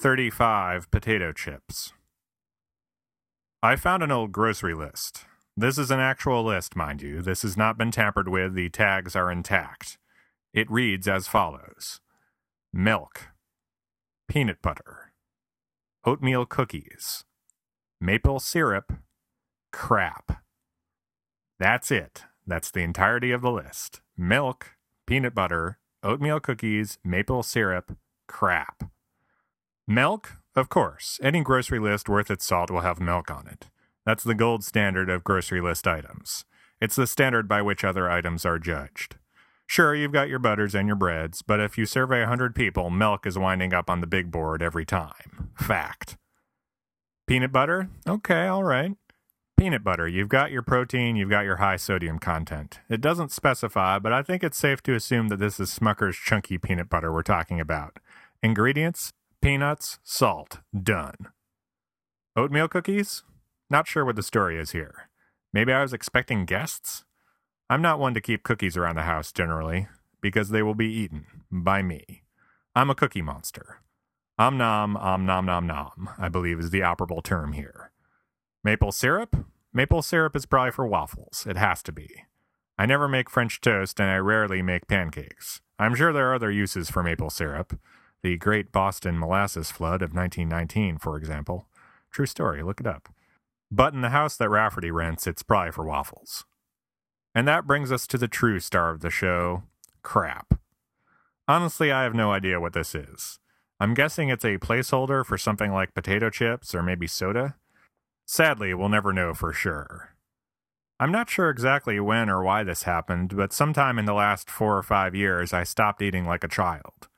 35 potato chips. I found an old grocery list. This is an actual list, mind you. This has not been tampered with. The tags are intact. It reads as follows Milk, peanut butter, oatmeal cookies, maple syrup, crap. That's it. That's the entirety of the list. Milk, peanut butter, oatmeal cookies, maple syrup, crap. Milk? Of course. Any grocery list worth its salt will have milk on it. That's the gold standard of grocery list items. It's the standard by which other items are judged. Sure, you've got your butters and your breads, but if you survey a 100 people, milk is winding up on the big board every time. Fact. Peanut butter? Okay, all right. Peanut butter, you've got your protein, you've got your high sodium content. It doesn't specify, but I think it's safe to assume that this is Smucker's chunky peanut butter we're talking about. Ingredients Peanuts, salt, done. Oatmeal cookies? Not sure what the story is here. Maybe I was expecting guests? I'm not one to keep cookies around the house generally, because they will be eaten by me. I'm a cookie monster. Om nom, om nom nom nom, I believe is the operable term here. Maple syrup? Maple syrup is probably for waffles. It has to be. I never make French toast and I rarely make pancakes. I'm sure there are other uses for maple syrup. The Great Boston Molasses Flood of 1919, for example. True story, look it up. But in the house that Rafferty rents, it's probably for waffles. And that brings us to the true star of the show crap. Honestly, I have no idea what this is. I'm guessing it's a placeholder for something like potato chips or maybe soda. Sadly, we'll never know for sure. I'm not sure exactly when or why this happened, but sometime in the last four or five years, I stopped eating like a child.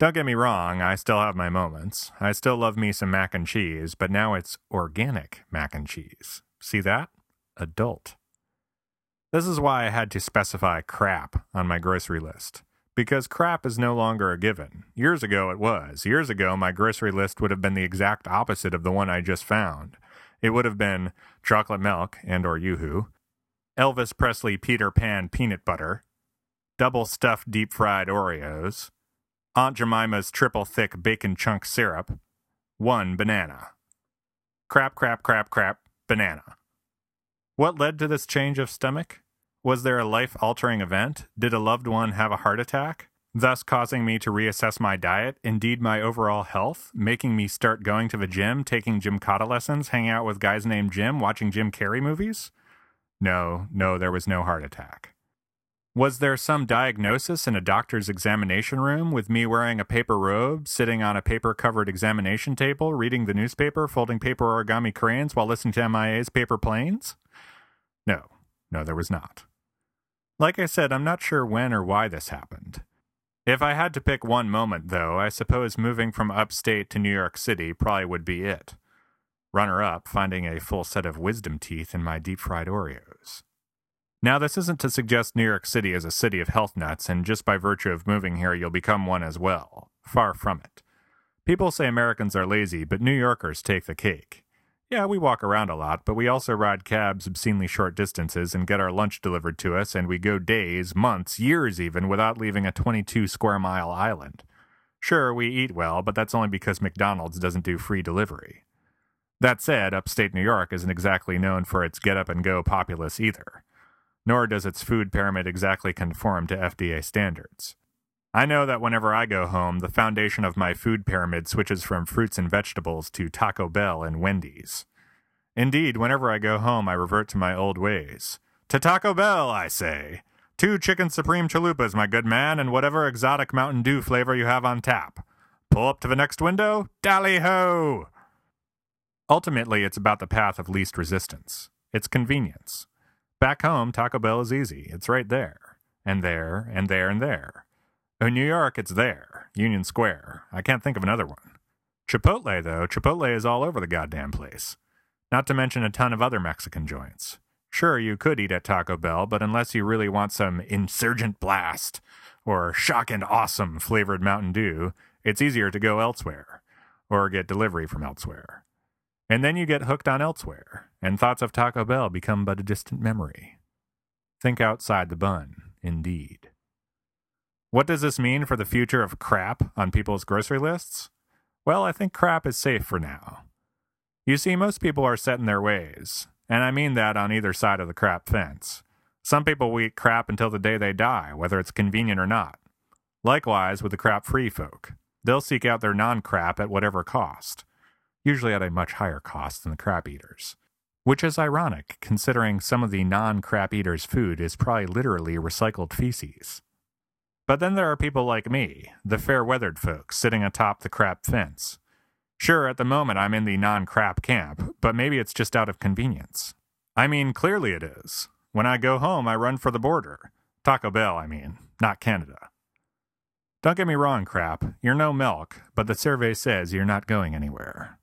Don't get me wrong, I still have my moments. I still love me some mac and cheese, but now it's organic mac and cheese. See that? Adult. This is why I had to specify crap on my grocery list. Because crap is no longer a given. Years ago it was. Years ago my grocery list would have been the exact opposite of the one I just found. It would have been chocolate milk and or yoo-hoo, Elvis Presley Peter Pan peanut butter, double stuffed deep fried Oreos, Aunt Jemima's triple thick bacon chunk syrup, one banana. Crap, crap, crap, crap, banana. What led to this change of stomach? Was there a life altering event? Did a loved one have a heart attack? Thus causing me to reassess my diet, indeed my overall health, making me start going to the gym, taking Gymkata lessons, hanging out with guys named Jim, watching Jim Carrey movies? No, no, there was no heart attack. Was there some diagnosis in a doctor's examination room with me wearing a paper robe, sitting on a paper covered examination table, reading the newspaper, folding paper origami crayons while listening to MIA's paper planes? No, no, there was not. Like I said, I'm not sure when or why this happened. If I had to pick one moment, though, I suppose moving from upstate to New York City probably would be it. Runner up, finding a full set of wisdom teeth in my deep fried Oreos. Now, this isn't to suggest New York City is a city of health nuts, and just by virtue of moving here, you'll become one as well. Far from it. People say Americans are lazy, but New Yorkers take the cake. Yeah, we walk around a lot, but we also ride cabs obscenely short distances and get our lunch delivered to us, and we go days, months, years even, without leaving a 22 square mile island. Sure, we eat well, but that's only because McDonald's doesn't do free delivery. That said, upstate New York isn't exactly known for its get up and go populace either nor does its food pyramid exactly conform to FDA standards. I know that whenever I go home, the foundation of my food pyramid switches from fruits and vegetables to Taco Bell and Wendy's. Indeed, whenever I go home, I revert to my old ways. To Taco Bell, I say. Two chicken supreme chalupas, my good man, and whatever exotic Mountain Dew flavor you have on tap. Pull up to the next window, dally ho! Ultimately, it's about the path of least resistance. It's convenience. Back home, Taco Bell is easy. It's right there, and there, and there, and there. In New York, it's there, Union Square. I can't think of another one. Chipotle, though, Chipotle is all over the goddamn place. Not to mention a ton of other Mexican joints. Sure, you could eat at Taco Bell, but unless you really want some insurgent blast or shock and awesome flavored Mountain Dew, it's easier to go elsewhere or get delivery from elsewhere. And then you get hooked on elsewhere, and thoughts of Taco Bell become but a distant memory. Think outside the bun, indeed. What does this mean for the future of crap on people's grocery lists? Well, I think crap is safe for now. You see, most people are set in their ways, and I mean that on either side of the crap fence. Some people will eat crap until the day they die, whether it's convenient or not. Likewise with the crap free folk. They'll seek out their non crap at whatever cost, usually at a much higher cost than the crap eaters. Which is ironic, considering some of the non crap eaters' food is probably literally recycled feces. But then there are people like me, the fair weathered folks, sitting atop the crap fence. Sure, at the moment I'm in the non crap camp, but maybe it's just out of convenience. I mean, clearly it is. When I go home, I run for the border. Taco Bell, I mean, not Canada. Don't get me wrong, crap. You're no milk, but the survey says you're not going anywhere.